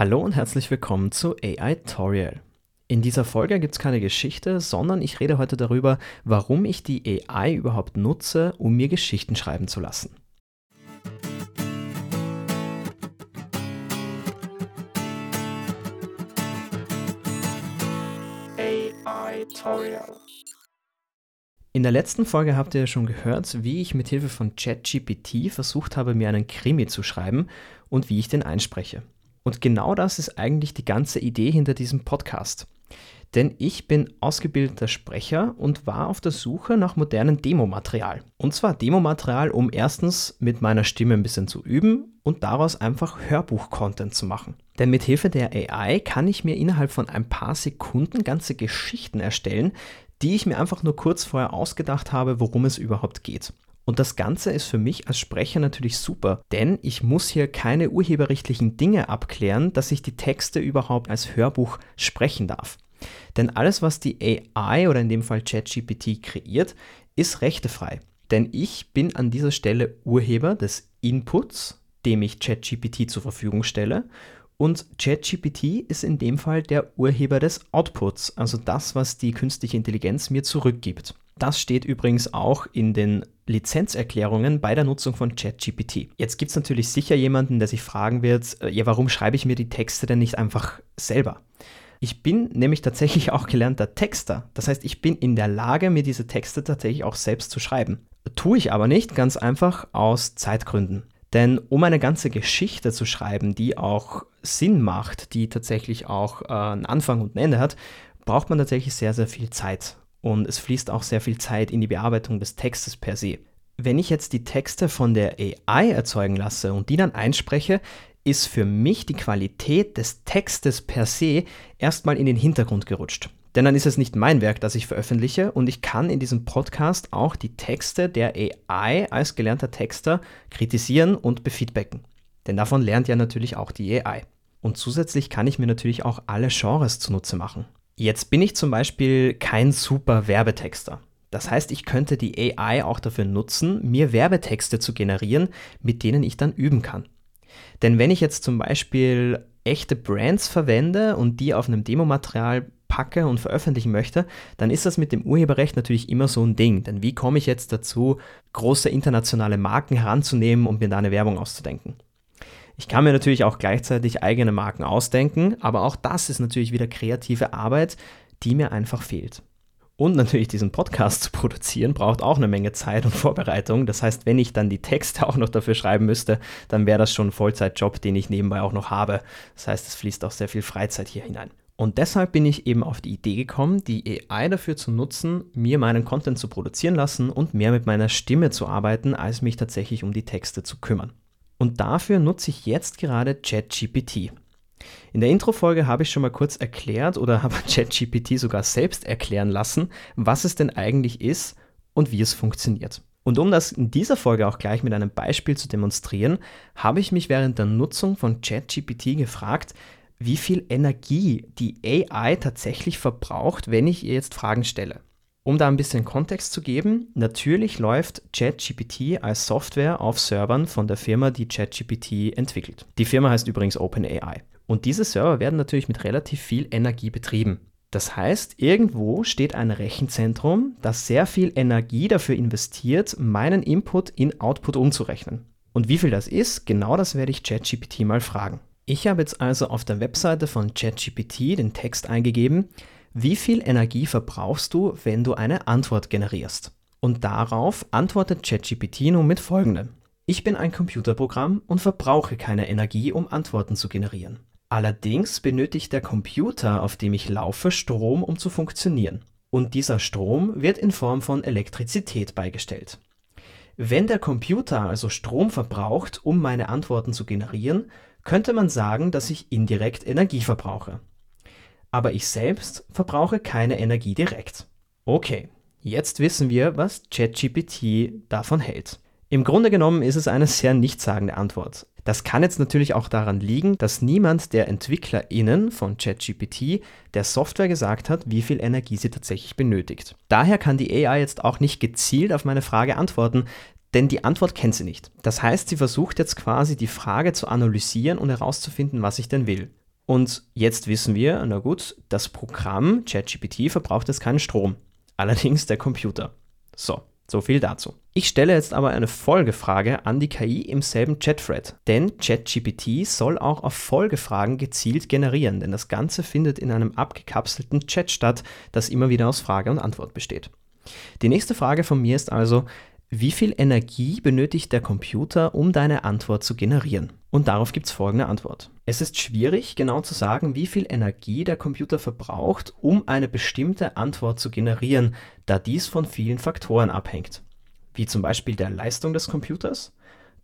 Hallo und herzlich willkommen zu AI Tutorial. In dieser Folge gibt es keine Geschichte, sondern ich rede heute darüber, warum ich die AI überhaupt nutze, um mir Geschichten schreiben zu lassen. AI Tutorial. In der letzten Folge habt ihr ja schon gehört, wie ich mit Hilfe von ChatGPT versucht habe, mir einen Krimi zu schreiben und wie ich den einspreche. Und genau das ist eigentlich die ganze Idee hinter diesem Podcast. Denn ich bin ausgebildeter Sprecher und war auf der Suche nach modernem Demomaterial. Und zwar Demomaterial, um erstens mit meiner Stimme ein bisschen zu üben und daraus einfach Hörbuch-Content zu machen. Denn mit Hilfe der AI kann ich mir innerhalb von ein paar Sekunden ganze Geschichten erstellen, die ich mir einfach nur kurz vorher ausgedacht habe, worum es überhaupt geht. Und das Ganze ist für mich als Sprecher natürlich super, denn ich muss hier keine urheberrechtlichen Dinge abklären, dass ich die Texte überhaupt als Hörbuch sprechen darf. Denn alles, was die AI oder in dem Fall ChatGPT kreiert, ist rechtefrei. Denn ich bin an dieser Stelle Urheber des Inputs, dem ich ChatGPT zur Verfügung stelle. Und ChatGPT ist in dem Fall der Urheber des Outputs, also das, was die künstliche Intelligenz mir zurückgibt. Das steht übrigens auch in den Lizenzerklärungen bei der Nutzung von ChatGPT. Jetzt gibt es natürlich sicher jemanden, der sich fragen wird, äh, ja, warum schreibe ich mir die Texte denn nicht einfach selber? Ich bin nämlich tatsächlich auch gelernter Texter. Das heißt, ich bin in der Lage, mir diese Texte tatsächlich auch selbst zu schreiben. Tue ich aber nicht, ganz einfach aus Zeitgründen. Denn um eine ganze Geschichte zu schreiben, die auch Sinn macht, die tatsächlich auch äh, einen Anfang und ein Ende hat, braucht man tatsächlich sehr, sehr viel Zeit und es fließt auch sehr viel Zeit in die Bearbeitung des Textes per se. Wenn ich jetzt die Texte von der AI erzeugen lasse und die dann einspreche, ist für mich die Qualität des Textes per se erstmal in den Hintergrund gerutscht. Denn dann ist es nicht mein Werk, das ich veröffentliche und ich kann in diesem Podcast auch die Texte der AI als gelernter Texter kritisieren und befeedbacken. Denn davon lernt ja natürlich auch die AI. Und zusätzlich kann ich mir natürlich auch alle Genres zunutze machen. Jetzt bin ich zum Beispiel kein super Werbetexter. Das heißt, ich könnte die AI auch dafür nutzen, mir Werbetexte zu generieren, mit denen ich dann üben kann. Denn wenn ich jetzt zum Beispiel echte Brands verwende und die auf einem Demomaterial packe und veröffentlichen möchte, dann ist das mit dem Urheberrecht natürlich immer so ein Ding. Denn wie komme ich jetzt dazu, große internationale Marken heranzunehmen und mir da eine Werbung auszudenken? Ich kann mir natürlich auch gleichzeitig eigene Marken ausdenken, aber auch das ist natürlich wieder kreative Arbeit, die mir einfach fehlt. Und natürlich diesen Podcast zu produzieren braucht auch eine Menge Zeit und Vorbereitung. Das heißt, wenn ich dann die Texte auch noch dafür schreiben müsste, dann wäre das schon ein Vollzeitjob, den ich nebenbei auch noch habe. Das heißt, es fließt auch sehr viel Freizeit hier hinein. Und deshalb bin ich eben auf die Idee gekommen, die AI dafür zu nutzen, mir meinen Content zu produzieren lassen und mehr mit meiner Stimme zu arbeiten, als mich tatsächlich um die Texte zu kümmern. Und dafür nutze ich jetzt gerade ChatGPT. In der Introfolge habe ich schon mal kurz erklärt oder habe ChatGPT sogar selbst erklären lassen, was es denn eigentlich ist und wie es funktioniert. Und um das in dieser Folge auch gleich mit einem Beispiel zu demonstrieren, habe ich mich während der Nutzung von ChatGPT gefragt, wie viel Energie die AI tatsächlich verbraucht, wenn ich ihr jetzt Fragen stelle. Um da ein bisschen Kontext zu geben, natürlich läuft ChatGPT als Software auf Servern von der Firma, die ChatGPT entwickelt. Die Firma heißt übrigens OpenAI. Und diese Server werden natürlich mit relativ viel Energie betrieben. Das heißt, irgendwo steht ein Rechenzentrum, das sehr viel Energie dafür investiert, meinen Input in Output umzurechnen. Und wie viel das ist, genau das werde ich ChatGPT mal fragen. Ich habe jetzt also auf der Webseite von ChatGPT den Text eingegeben, wie viel Energie verbrauchst du, wenn du eine Antwort generierst? Und darauf antwortet ChatGPT nun mit folgendem. Ich bin ein Computerprogramm und verbrauche keine Energie, um Antworten zu generieren. Allerdings benötigt der Computer, auf dem ich laufe, Strom, um zu funktionieren. Und dieser Strom wird in Form von Elektrizität beigestellt. Wenn der Computer also Strom verbraucht, um meine Antworten zu generieren, könnte man sagen, dass ich indirekt Energie verbrauche aber ich selbst verbrauche keine Energie direkt. Okay, jetzt wissen wir, was ChatGPT davon hält. Im Grunde genommen ist es eine sehr nichtssagende Antwort. Das kann jetzt natürlich auch daran liegen, dass niemand der EntwicklerInnen von ChatGPT der Software gesagt hat, wie viel Energie sie tatsächlich benötigt. Daher kann die AI jetzt auch nicht gezielt auf meine Frage antworten, denn die Antwort kennt sie nicht. Das heißt, sie versucht jetzt quasi die Frage zu analysieren und herauszufinden, was ich denn will. Und jetzt wissen wir, na gut, das Programm ChatGPT verbraucht jetzt keinen Strom. Allerdings der Computer. So, so viel dazu. Ich stelle jetzt aber eine Folgefrage an die KI im selben Chat-Thread, denn ChatGPT soll auch auf Folgefragen gezielt generieren, denn das Ganze findet in einem abgekapselten Chat statt, das immer wieder aus Frage und Antwort besteht. Die nächste Frage von mir ist also, wie viel Energie benötigt der Computer, um deine Antwort zu generieren? Und darauf gibt es folgende Antwort. Es ist schwierig, genau zu sagen, wie viel Energie der Computer verbraucht, um eine bestimmte Antwort zu generieren, da dies von vielen Faktoren abhängt. Wie zum Beispiel der Leistung des Computers,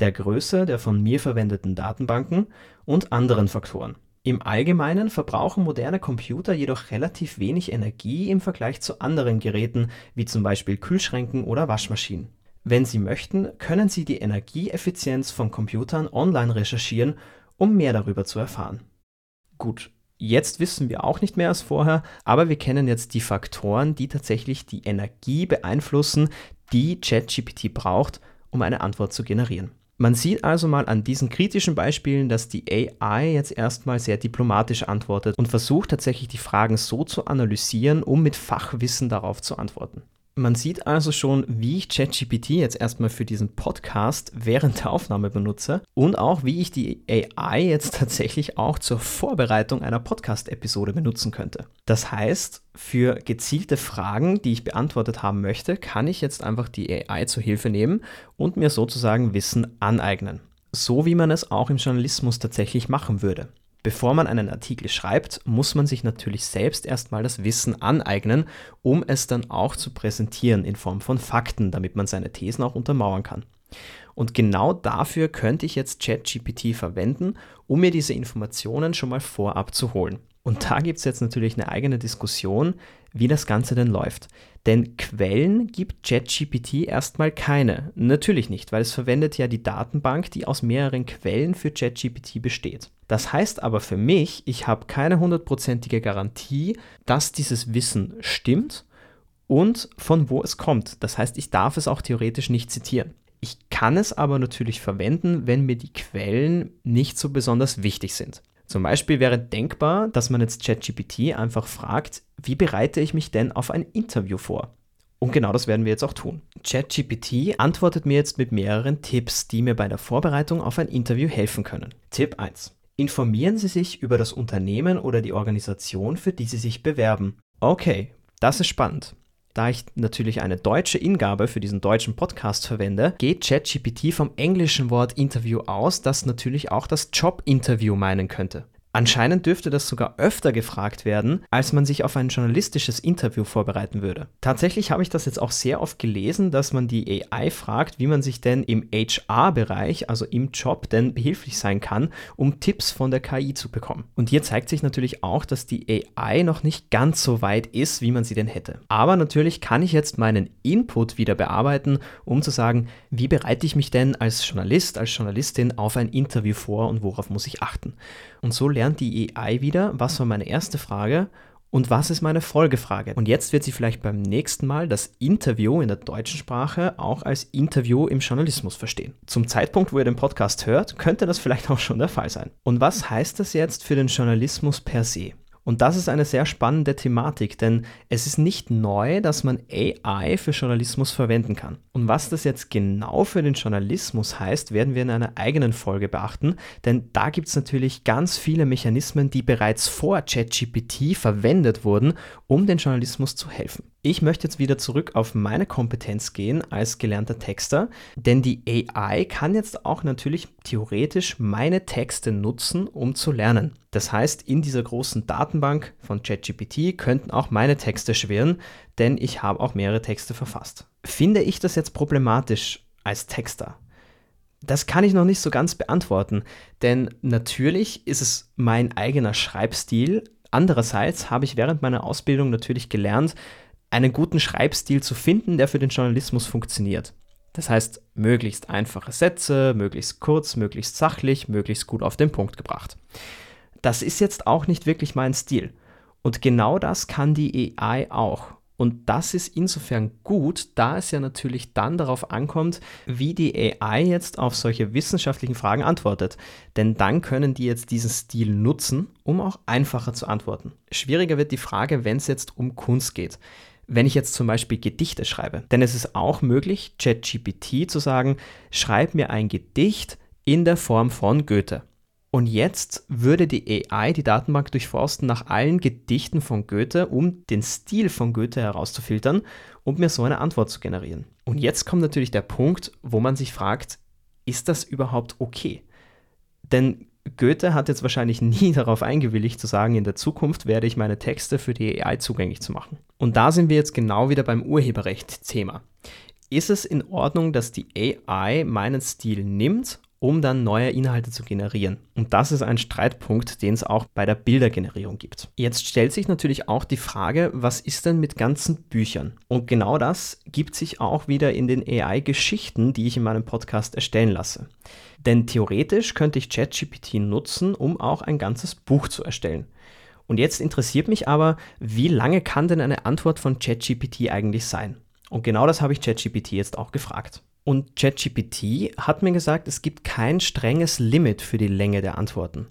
der Größe der von mir verwendeten Datenbanken und anderen Faktoren. Im Allgemeinen verbrauchen moderne Computer jedoch relativ wenig Energie im Vergleich zu anderen Geräten, wie zum Beispiel Kühlschränken oder Waschmaschinen. Wenn Sie möchten, können Sie die Energieeffizienz von Computern online recherchieren, um mehr darüber zu erfahren. Gut, jetzt wissen wir auch nicht mehr als vorher, aber wir kennen jetzt die Faktoren, die tatsächlich die Energie beeinflussen, die ChatGPT braucht, um eine Antwort zu generieren. Man sieht also mal an diesen kritischen Beispielen, dass die AI jetzt erstmal sehr diplomatisch antwortet und versucht tatsächlich die Fragen so zu analysieren, um mit Fachwissen darauf zu antworten. Man sieht also schon, wie ich ChatGPT jetzt erstmal für diesen Podcast während der Aufnahme benutze und auch, wie ich die AI jetzt tatsächlich auch zur Vorbereitung einer Podcast-Episode benutzen könnte. Das heißt, für gezielte Fragen, die ich beantwortet haben möchte, kann ich jetzt einfach die AI zur Hilfe nehmen und mir sozusagen Wissen aneignen. So wie man es auch im Journalismus tatsächlich machen würde. Bevor man einen Artikel schreibt, muss man sich natürlich selbst erstmal das Wissen aneignen, um es dann auch zu präsentieren in Form von Fakten, damit man seine Thesen auch untermauern kann. Und genau dafür könnte ich jetzt ChatGPT verwenden, um mir diese Informationen schon mal vorab zu holen. Und da gibt es jetzt natürlich eine eigene Diskussion, wie das Ganze denn läuft. Denn Quellen gibt ChatGPT erstmal keine. Natürlich nicht, weil es verwendet ja die Datenbank, die aus mehreren Quellen für ChatGPT besteht. Das heißt aber für mich, ich habe keine hundertprozentige Garantie, dass dieses Wissen stimmt und von wo es kommt. Das heißt, ich darf es auch theoretisch nicht zitieren. Ich kann es aber natürlich verwenden, wenn mir die Quellen nicht so besonders wichtig sind. Zum Beispiel wäre denkbar, dass man jetzt ChatGPT einfach fragt, wie bereite ich mich denn auf ein Interview vor? Und genau das werden wir jetzt auch tun. ChatGPT antwortet mir jetzt mit mehreren Tipps, die mir bei der Vorbereitung auf ein Interview helfen können. Tipp 1. Informieren Sie sich über das Unternehmen oder die Organisation, für die Sie sich bewerben. Okay, das ist spannend. Da ich natürlich eine deutsche Ingabe für diesen deutschen Podcast verwende, geht ChatGPT vom englischen Wort Interview aus, das natürlich auch das Job-Interview meinen könnte. Anscheinend dürfte das sogar öfter gefragt werden, als man sich auf ein journalistisches Interview vorbereiten würde. Tatsächlich habe ich das jetzt auch sehr oft gelesen, dass man die AI fragt, wie man sich denn im HR-Bereich, also im Job, denn behilflich sein kann, um Tipps von der KI zu bekommen. Und hier zeigt sich natürlich auch, dass die AI noch nicht ganz so weit ist, wie man sie denn hätte. Aber natürlich kann ich jetzt meinen Input wieder bearbeiten, um zu sagen, wie bereite ich mich denn als Journalist, als Journalistin auf ein Interview vor und worauf muss ich achten. Und so lernt die AI wieder, was war meine erste Frage und was ist meine Folgefrage. Und jetzt wird sie vielleicht beim nächsten Mal das Interview in der deutschen Sprache auch als Interview im Journalismus verstehen. Zum Zeitpunkt, wo ihr den Podcast hört, könnte das vielleicht auch schon der Fall sein. Und was heißt das jetzt für den Journalismus per se? Und das ist eine sehr spannende Thematik, denn es ist nicht neu, dass man AI für Journalismus verwenden kann. Und was das jetzt genau für den Journalismus heißt, werden wir in einer eigenen Folge beachten, denn da gibt es natürlich ganz viele Mechanismen, die bereits vor ChatGPT verwendet wurden, um den Journalismus zu helfen. Ich möchte jetzt wieder zurück auf meine Kompetenz gehen als gelernter Texter, denn die AI kann jetzt auch natürlich theoretisch meine Texte nutzen, um zu lernen. Das heißt, in dieser großen Datenbank von ChatGPT könnten auch meine Texte schwirren, denn ich habe auch mehrere Texte verfasst. Finde ich das jetzt problematisch als Texter? Das kann ich noch nicht so ganz beantworten, denn natürlich ist es mein eigener Schreibstil. Andererseits habe ich während meiner Ausbildung natürlich gelernt, einen guten Schreibstil zu finden, der für den Journalismus funktioniert. Das heißt, möglichst einfache Sätze, möglichst kurz, möglichst sachlich, möglichst gut auf den Punkt gebracht. Das ist jetzt auch nicht wirklich mein Stil. Und genau das kann die AI auch. Und das ist insofern gut, da es ja natürlich dann darauf ankommt, wie die AI jetzt auf solche wissenschaftlichen Fragen antwortet. Denn dann können die jetzt diesen Stil nutzen, um auch einfacher zu antworten. Schwieriger wird die Frage, wenn es jetzt um Kunst geht. Wenn ich jetzt zum Beispiel Gedichte schreibe. Denn es ist auch möglich, ChatGPT zu sagen, schreib mir ein Gedicht in der Form von Goethe. Und jetzt würde die AI die Datenbank durchforsten nach allen Gedichten von Goethe, um den Stil von Goethe herauszufiltern und mir so eine Antwort zu generieren. Und jetzt kommt natürlich der Punkt, wo man sich fragt, ist das überhaupt okay? Denn Goethe hat jetzt wahrscheinlich nie darauf eingewilligt zu sagen, in der Zukunft werde ich meine Texte für die AI zugänglich zu machen. Und da sind wir jetzt genau wieder beim Urheberrecht-Thema. Ist es in Ordnung, dass die AI meinen Stil nimmt um dann neue Inhalte zu generieren. Und das ist ein Streitpunkt, den es auch bei der Bildergenerierung gibt. Jetzt stellt sich natürlich auch die Frage, was ist denn mit ganzen Büchern? Und genau das gibt sich auch wieder in den AI-Geschichten, die ich in meinem Podcast erstellen lasse. Denn theoretisch könnte ich ChatGPT nutzen, um auch ein ganzes Buch zu erstellen. Und jetzt interessiert mich aber, wie lange kann denn eine Antwort von ChatGPT eigentlich sein? Und genau das habe ich ChatGPT jetzt auch gefragt. Und ChatGPT hat mir gesagt, es gibt kein strenges Limit für die Länge der Antworten.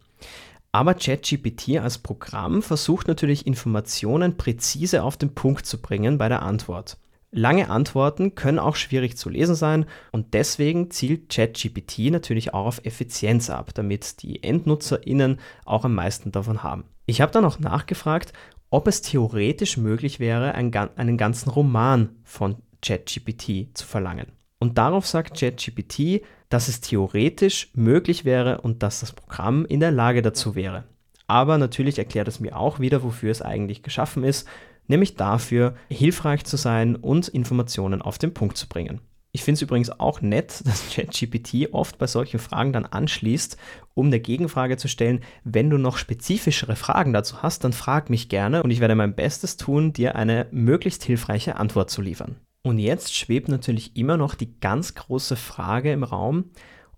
Aber ChatGPT als Programm versucht natürlich Informationen präzise auf den Punkt zu bringen bei der Antwort. Lange Antworten können auch schwierig zu lesen sein und deswegen zielt ChatGPT natürlich auch auf Effizienz ab, damit die EndnutzerInnen auch am meisten davon haben. Ich habe dann auch nachgefragt, ob es theoretisch möglich wäre, einen ganzen Roman von ChatGPT zu verlangen. Und darauf sagt ChatGPT, dass es theoretisch möglich wäre und dass das Programm in der Lage dazu wäre. Aber natürlich erklärt es mir auch wieder, wofür es eigentlich geschaffen ist, nämlich dafür, hilfreich zu sein und Informationen auf den Punkt zu bringen. Ich finde es übrigens auch nett, dass ChatGPT oft bei solchen Fragen dann anschließt, um eine Gegenfrage zu stellen. Wenn du noch spezifischere Fragen dazu hast, dann frag mich gerne und ich werde mein Bestes tun, dir eine möglichst hilfreiche Antwort zu liefern. Und jetzt schwebt natürlich immer noch die ganz große Frage im Raum,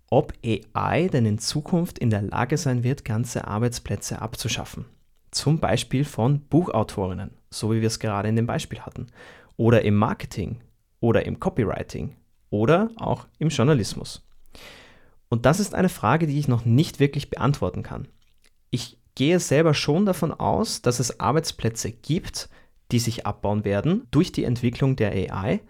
ob AI denn in Zukunft in der Lage sein wird, ganze Arbeitsplätze abzuschaffen. Zum Beispiel von Buchautorinnen, so wie wir es gerade in dem Beispiel hatten, oder im Marketing oder im Copywriting oder auch im Journalismus. Und das ist eine Frage, die ich noch nicht wirklich beantworten kann. Ich gehe selber schon davon aus, dass es Arbeitsplätze gibt, die sich abbauen werden durch die Entwicklung der AI.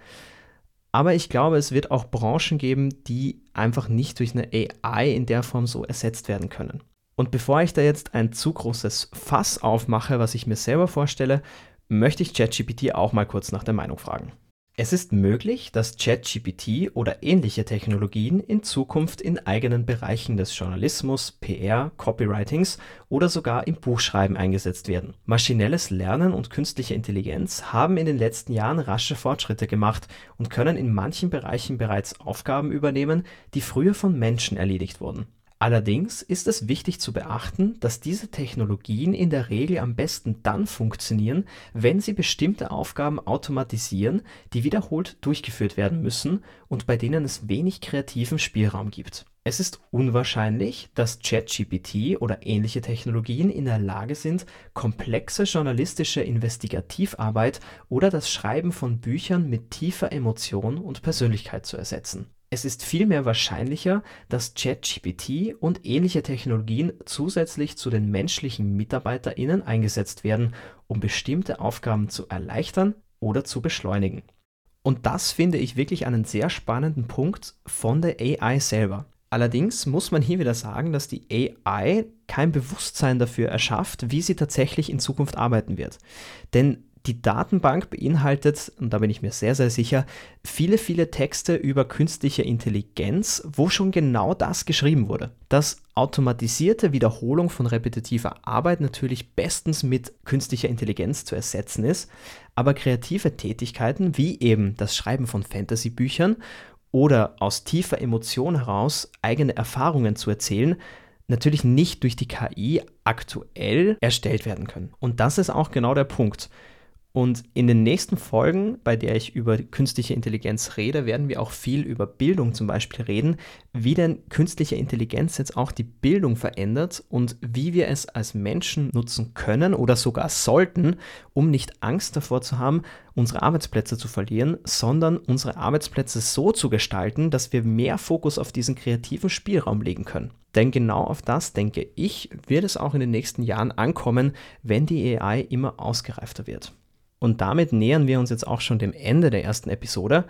Aber ich glaube, es wird auch Branchen geben, die einfach nicht durch eine AI in der Form so ersetzt werden können. Und bevor ich da jetzt ein zu großes Fass aufmache, was ich mir selber vorstelle, möchte ich ChatGPT auch mal kurz nach der Meinung fragen. Es ist möglich, dass ChatGPT oder ähnliche Technologien in Zukunft in eigenen Bereichen des Journalismus, PR, Copywritings oder sogar im Buchschreiben eingesetzt werden. Maschinelles Lernen und künstliche Intelligenz haben in den letzten Jahren rasche Fortschritte gemacht und können in manchen Bereichen bereits Aufgaben übernehmen, die früher von Menschen erledigt wurden. Allerdings ist es wichtig zu beachten, dass diese Technologien in der Regel am besten dann funktionieren, wenn sie bestimmte Aufgaben automatisieren, die wiederholt durchgeführt werden müssen und bei denen es wenig kreativen Spielraum gibt. Es ist unwahrscheinlich, dass ChatGPT oder ähnliche Technologien in der Lage sind, komplexe journalistische Investigativarbeit oder das Schreiben von Büchern mit tiefer Emotion und Persönlichkeit zu ersetzen es ist vielmehr wahrscheinlicher, dass ChatGPT und ähnliche Technologien zusätzlich zu den menschlichen MitarbeiterInnen eingesetzt werden, um bestimmte Aufgaben zu erleichtern oder zu beschleunigen. Und das finde ich wirklich einen sehr spannenden Punkt von der AI selber. Allerdings muss man hier wieder sagen, dass die AI kein Bewusstsein dafür erschafft, wie sie tatsächlich in Zukunft arbeiten wird. Denn die Datenbank beinhaltet, und da bin ich mir sehr, sehr sicher, viele, viele Texte über künstliche Intelligenz, wo schon genau das geschrieben wurde. Dass automatisierte Wiederholung von repetitiver Arbeit natürlich bestens mit künstlicher Intelligenz zu ersetzen ist, aber kreative Tätigkeiten wie eben das Schreiben von Fantasy-Büchern oder aus tiefer Emotion heraus eigene Erfahrungen zu erzählen, natürlich nicht durch die KI aktuell erstellt werden können. Und das ist auch genau der Punkt. Und in den nächsten Folgen, bei der ich über künstliche Intelligenz rede, werden wir auch viel über Bildung zum Beispiel reden, wie denn künstliche Intelligenz jetzt auch die Bildung verändert und wie wir es als Menschen nutzen können oder sogar sollten, um nicht Angst davor zu haben, unsere Arbeitsplätze zu verlieren, sondern unsere Arbeitsplätze so zu gestalten, dass wir mehr Fokus auf diesen kreativen Spielraum legen können. Denn genau auf das, denke ich, wird es auch in den nächsten Jahren ankommen, wenn die AI immer ausgereifter wird. Und damit nähern wir uns jetzt auch schon dem Ende der ersten Episode.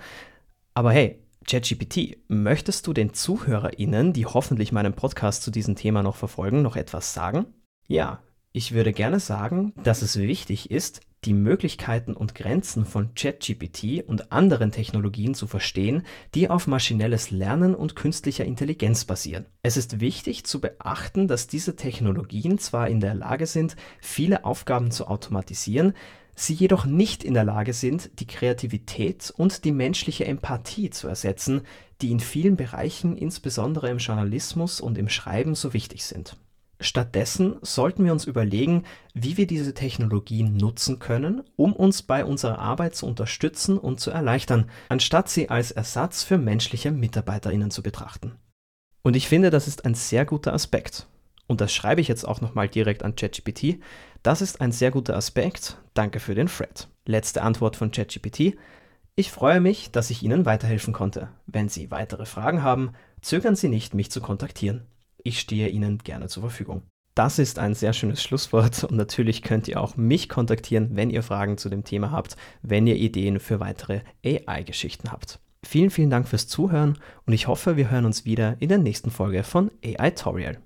Aber hey, ChatGPT, möchtest du den ZuhörerInnen, die hoffentlich meinen Podcast zu diesem Thema noch verfolgen, noch etwas sagen? Ja, ich würde gerne sagen, dass es wichtig ist, die Möglichkeiten und Grenzen von ChatGPT und anderen Technologien zu verstehen, die auf maschinelles Lernen und künstlicher Intelligenz basieren. Es ist wichtig zu beachten, dass diese Technologien zwar in der Lage sind, viele Aufgaben zu automatisieren, sie jedoch nicht in der Lage sind, die Kreativität und die menschliche Empathie zu ersetzen, die in vielen Bereichen, insbesondere im Journalismus und im Schreiben, so wichtig sind. Stattdessen sollten wir uns überlegen, wie wir diese Technologien nutzen können, um uns bei unserer Arbeit zu unterstützen und zu erleichtern, anstatt sie als Ersatz für menschliche Mitarbeiterinnen zu betrachten. Und ich finde, das ist ein sehr guter Aspekt und das schreibe ich jetzt auch nochmal direkt an ChatGPT, das ist ein sehr guter Aspekt. Danke für den Thread. Letzte Antwort von ChatGPT. Ich freue mich, dass ich Ihnen weiterhelfen konnte. Wenn Sie weitere Fragen haben, zögern Sie nicht, mich zu kontaktieren. Ich stehe Ihnen gerne zur Verfügung. Das ist ein sehr schönes Schlusswort und natürlich könnt ihr auch mich kontaktieren, wenn ihr Fragen zu dem Thema habt, wenn ihr Ideen für weitere AI-Geschichten habt. Vielen, vielen Dank fürs Zuhören und ich hoffe, wir hören uns wieder in der nächsten Folge von AI Tutorial.